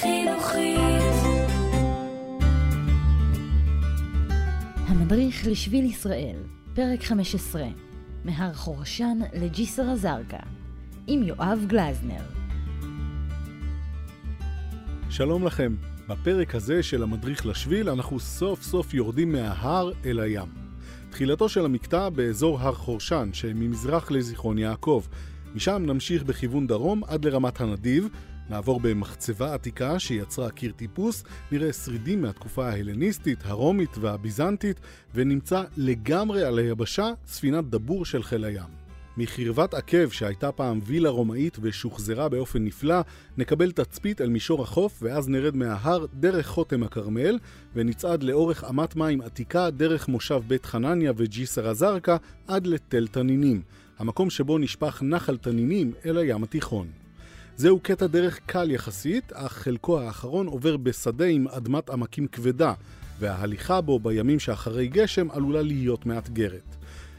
חינוכית. המדריך לשביל ישראל, פרק 15, מהר חורשן לג'יסר א-זרקא, עם יואב גלזנר. שלום לכם. בפרק הזה של המדריך לשביל אנחנו סוף סוף יורדים מההר אל הים. תחילתו של המקטע באזור הר חורשן, שממזרח לזיכרון יעקב. משם נמשיך בכיוון דרום עד לרמת הנדיב, נעבור במחצבה עתיקה שיצרה קיר טיפוס, נראה שרידים מהתקופה ההלניסטית, הרומית והביזנטית, ונמצא לגמרי על היבשה ספינת דבור של חיל הים. מחרבת עקב שהייתה פעם וילה רומאית ושוחזרה באופן נפלא, נקבל תצפית אל מישור החוף ואז נרד מההר דרך חותם הכרמל ונצעד לאורך אמת מים עתיקה דרך מושב בית חנניה וג'יסר א-זרקא עד לתל תנינים, המקום שבו נשפך נחל תנינים אל הים התיכון. זהו קטע דרך קל יחסית, אך חלקו האחרון עובר בשדה עם אדמת עמקים כבדה, וההליכה בו בימים שאחרי גשם עלולה להיות מאתגרת.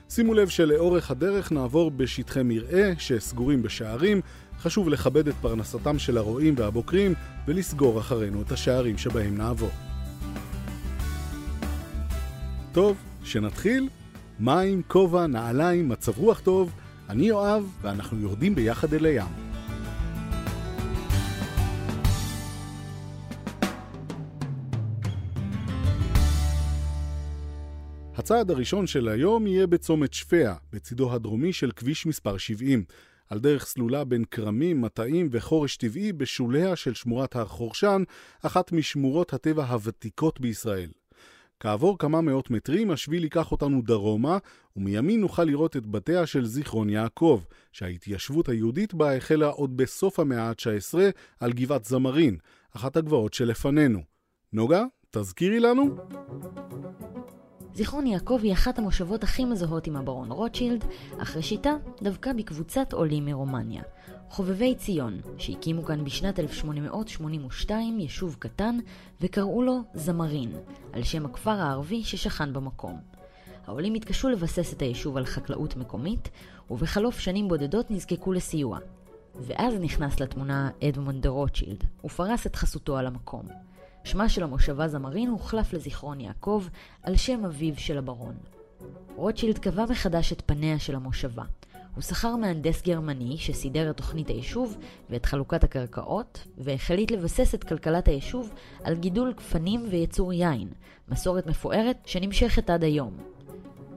שימו לב שלאורך הדרך נעבור בשטחי מרעה שסגורים בשערים, חשוב לכבד את פרנסתם של הרועים והבוקרים ולסגור אחרינו את השערים שבהם נעבור. טוב, שנתחיל? מים, כובע, נעליים, מצב רוח טוב, אני יואב ואנחנו יורדים ביחד אל הים. הצעד הראשון של היום יהיה בצומת שפיה, בצידו הדרומי של כביש מספר 70, על דרך סלולה בין כרמים, מטעים וחורש טבעי בשוליה של שמורת הר חורשן, אחת משמורות הטבע הוותיקות בישראל. כעבור כמה מאות מטרים השביל ייקח אותנו דרומה, ומימין נוכל לראות את בתיה של זיכרון יעקב, שההתיישבות היהודית בה החלה עוד בסוף המאה ה-19 על גבעת זמרין, אחת הגבעות שלפנינו. נוגה, תזכירי לנו? זיכרון יעקב היא אחת המושבות הכי מזוהות עם הברון רוטשילד, אך ראשיתה דווקא בקבוצת עולים מרומניה. חובבי ציון, שהקימו כאן בשנת 1882 יישוב קטן, וקראו לו זמרין, על שם הכפר הערבי ששכן במקום. העולים התקשו לבסס את היישוב על חקלאות מקומית, ובחלוף שנים בודדות נזקקו לסיוע. ואז נכנס לתמונה אדמונד דה רוטשילד, ופרס את חסותו על המקום. שמה של המושבה זמרין הוחלף לזיכרון יעקב על שם אביו של הברון. רוטשילד קבע מחדש את פניה של המושבה. הוא שכר מהנדס גרמני שסידר את תוכנית היישוב ואת חלוקת הקרקעות, והחליט לבסס את כלכלת היישוב על גידול גפנים ויצור יין, מסורת מפוארת שנמשכת עד היום.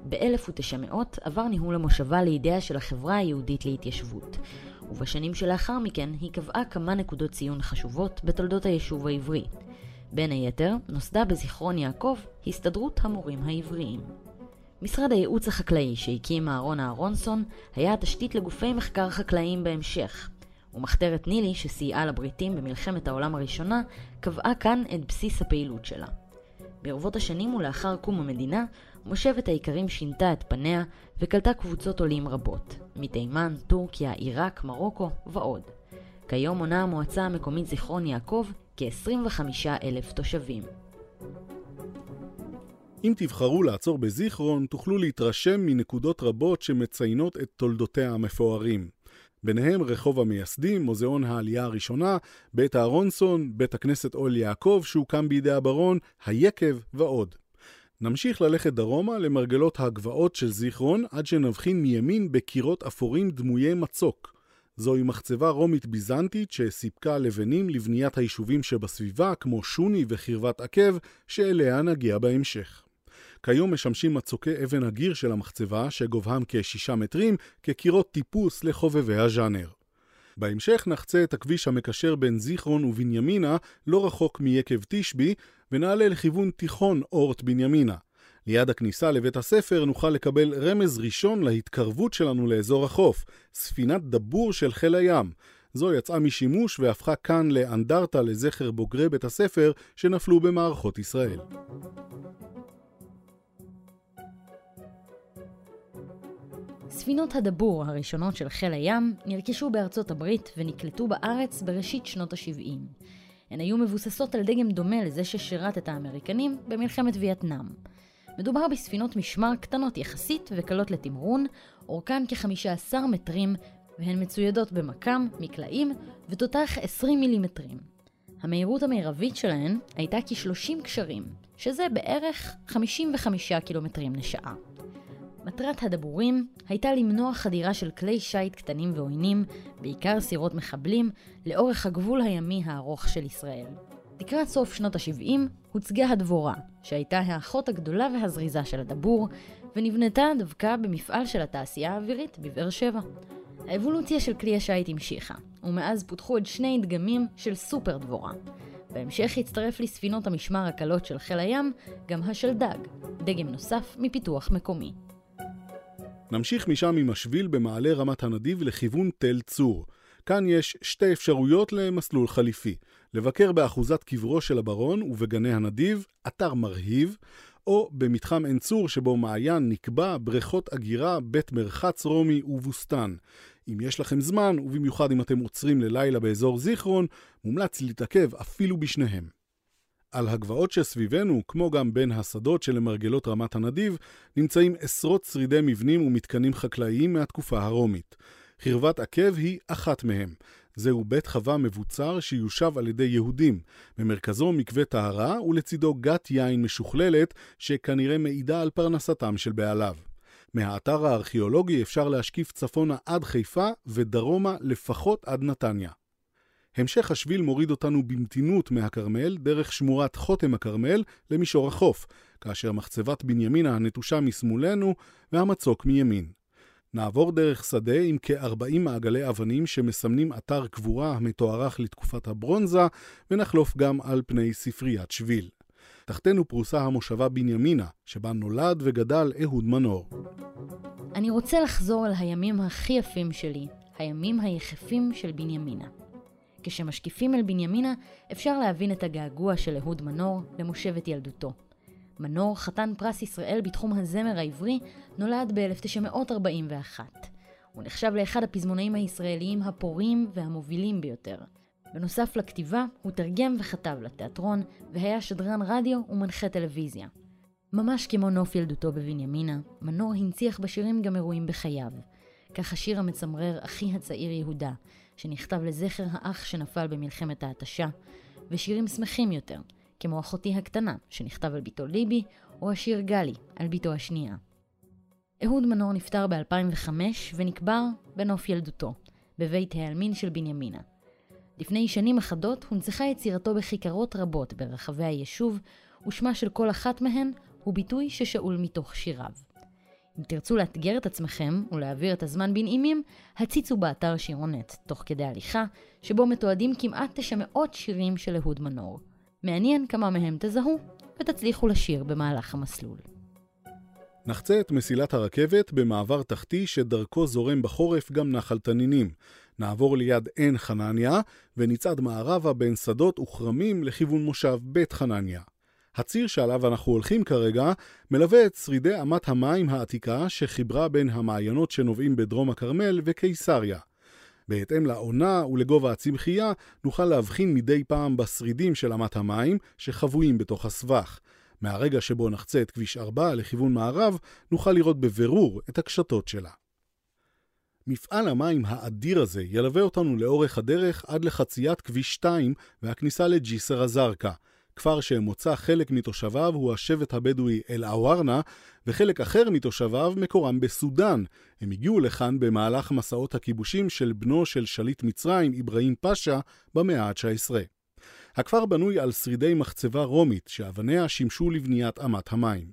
ב-1900 עבר ניהול המושבה לידיה של החברה היהודית להתיישבות, ובשנים שלאחר מכן היא קבעה כמה נקודות ציון חשובות בתולדות היישוב העברי. בין היתר, נוסדה בזיכרון יעקב הסתדרות המורים העבריים. משרד הייעוץ החקלאי שהקים אהרון אהרונסון היה התשתית לגופי מחקר חקלאיים בהמשך, ומחתרת נילי שסייעה לבריטים במלחמת העולם הראשונה קבעה כאן את בסיס הפעילות שלה. ברבות השנים ולאחר קום המדינה, מושבת האיכרים שינתה את פניה וקלטה קבוצות עולים רבות, מתימן, טורקיה, עיראק, מרוקו ועוד. כיום מונה המועצה המקומית זיכרון יעקב כ-25 אלף תושבים. אם תבחרו לעצור בזיכרון, תוכלו להתרשם מנקודות רבות שמציינות את תולדותיה המפוארים. ביניהם רחוב המייסדים, מוזיאון העלייה הראשונה, בית אהרונסון, בית הכנסת אול יעקב שהוקם בידי הברון, היקב ועוד. נמשיך ללכת דרומה למרגלות הגבעות של זיכרון עד שנבחין מימין בקירות אפורים דמויי מצוק. זוהי מחצבה רומית ביזנטית שסיפקה לבנים לבניית היישובים שבסביבה, כמו שוני וחרבת עקב, שאליה נגיע בהמשך. כיום משמשים מצוקי אבן הגיר של המחצבה, שגובהם כשישה מטרים, כקירות טיפוס לחובבי הז'אנר. בהמשך נחצה את הכביש המקשר בין זיכרון ובנימינה, לא רחוק מיקב תשבי, ונעלה לכיוון תיכון אורט בנימינה. ליד הכניסה לבית הספר נוכל לקבל רמז ראשון להתקרבות שלנו לאזור החוף, ספינת דבור של חיל הים. זו יצאה משימוש והפכה כאן לאנדרטה לזכר בוגרי בית הספר שנפלו במערכות ישראל. ספינות הדבור הראשונות של חיל הים נרכשו בארצות הברית ונקלטו בארץ בראשית שנות ה-70. הן היו מבוססות על דגם דומה לזה ששירת את האמריקנים במלחמת וייטנאם. מדובר בספינות משמר קטנות יחסית וקלות לתמרון, אורכן כ-15 מטרים, והן מצוידות במקם, מקלעים ותותח 20 מילימטרים. המהירות המרבית שלהן הייתה כ-30 קשרים, שזה בערך 55 קילומטרים לשעה. מטרת הדבורים הייתה למנוע חדירה של כלי שיט קטנים ועוינים, בעיקר סירות מחבלים, לאורך הגבול הימי הארוך של ישראל. לקראת סוף שנות ה-70 הוצגה הדבורה, שהייתה האחות הגדולה והזריזה של הדבור, ונבנתה דווקא במפעל של התעשייה האווירית בבאר שבע. האבולוציה של כלי השיט המשיכה, ומאז פותחו עוד שני דגמים של סופר דבורה. בהמשך הצטרף לספינות המשמר הקלות של חיל הים גם השלדג, דגם נוסף מפיתוח מקומי. נמשיך משם עם השביל במעלה רמת הנדיב לכיוון תל צור. כאן יש שתי אפשרויות למסלול חליפי. לבקר באחוזת קברו של הברון ובגני הנדיב, אתר מרהיב, או במתחם עין צור שבו מעיין נקבע, בריכות אגירה, בית מרחץ רומי ובוסתן. אם יש לכם זמן, ובמיוחד אם אתם עוצרים ללילה באזור זיכרון, מומלץ להתעכב אפילו בשניהם. על הגבעות שסביבנו, כמו גם בין השדות שלמרגלות רמת הנדיב, נמצאים עשרות שרידי מבנים ומתקנים חקלאיים מהתקופה הרומית. חרבת עקב היא אחת מהם. זהו בית חווה מבוצר שיושב על ידי יהודים. במרכזו מקווה טהרה ולצידו גת יין משוכללת שכנראה מעידה על פרנסתם של בעליו. מהאתר הארכיאולוגי אפשר להשקיף צפונה עד חיפה ודרומה לפחות עד נתניה. המשך השביל מוריד אותנו במתינות מהכרמל דרך שמורת חותם הכרמל למישור החוף, כאשר מחצבת בנימינה הנטושה משמאלנו והמצוק מימין. נעבור דרך שדה עם כ-40 מעגלי אבנים שמסמנים אתר קבורה המתוארך לתקופת הברונזה, ונחלוף גם על פני ספריית שביל. תחתנו פרוסה המושבה בנימינה, שבה נולד וגדל אהוד מנור. אני רוצה לחזור אל הימים הכי יפים שלי, הימים היחפים של בנימינה. כשמשקיפים אל בנימינה, אפשר להבין את הגעגוע של אהוד מנור למושבת ילדותו. מנור, חתן פרס ישראל בתחום הזמר העברי, נולד ב-1941. הוא נחשב לאחד הפזמונאים הישראליים הפורים והמובילים ביותר. בנוסף לכתיבה, הוא תרגם וכתב לתיאטרון, והיה שדרן רדיו ומנחה טלוויזיה. ממש כמו נוף ילדותו בבנימינה, מנור הנציח בשירים גם אירועים בחייו. כך השיר המצמרר "אחי הצעיר יהודה", שנכתב לזכר האח שנפל במלחמת ההתשה, ושירים שמחים יותר, כמו אחותי הקטנה, שנכתב על ביתו ליבי, או השיר גלי, על ביתו השנייה. אהוד מנור נפטר ב-2005 ונקבר בנוף ילדותו, בבית העלמין של בנימינה. לפני שנים אחדות הונצחה יצירתו בכיכרות רבות ברחבי היישוב, ושמה של כל אחת מהן הוא ביטוי ששאול מתוך שיריו. אם תרצו לאתגר את עצמכם ולהעביר את הזמן בנעימים, הציצו באתר שירונט, תוך כדי הליכה, שבו מתועדים כמעט 900 שירים של אהוד מנור. מעניין כמה מהם תזהו, ותצליחו לשיר במהלך המסלול. נחצה את מסילת הרכבת במעבר תחתי שדרכו זורם בחורף גם נחל תנינים. נעבור ליד עין חנניה, ונצעד מערבה בין שדות וכרמים לכיוון מושב בית חנניה. הציר שעליו אנחנו הולכים כרגע מלווה את שרידי אמת המים העתיקה שחיברה בין המעיינות שנובעים בדרום הכרמל וקיסריה. בהתאם לעונה ולגובה הצמחייה, נוכל להבחין מדי פעם בשרידים של אמת המים שחבויים בתוך הסבך. מהרגע שבו נחצה את כביש 4 לכיוון מערב, נוכל לראות בבירור את הקשתות שלה. מפעל המים האדיר הזה ילווה אותנו לאורך הדרך עד לחציית כביש 2 והכניסה לג'יסר א-זרקא, כפר שמוצא חלק מתושביו הוא השבט הבדואי אל-עווארנה, וחלק אחר מתושביו מקורם בסודאן. הם הגיעו לכאן במהלך מסעות הכיבושים של בנו של שליט מצרים, אברהים פאשה, במאה ה-19. הכפר בנוי על שרידי מחצבה רומית, שאבניה שימשו לבניית אמת המים.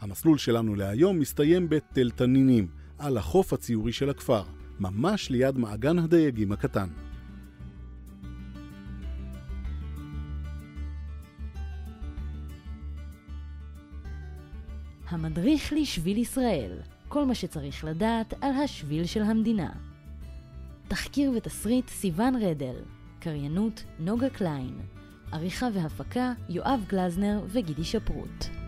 המסלול שלנו להיום מסתיים בתל תנינים, על החוף הציורי של הכפר, ממש ליד מעגן הדייגים הקטן. המדריך לשביל ישראל, כל מה שצריך לדעת על השביל של המדינה. תחקיר ותסריט סיון רדל, קריינות נוגה קליין, עריכה והפקה יואב גלזנר וגידי שפרוט.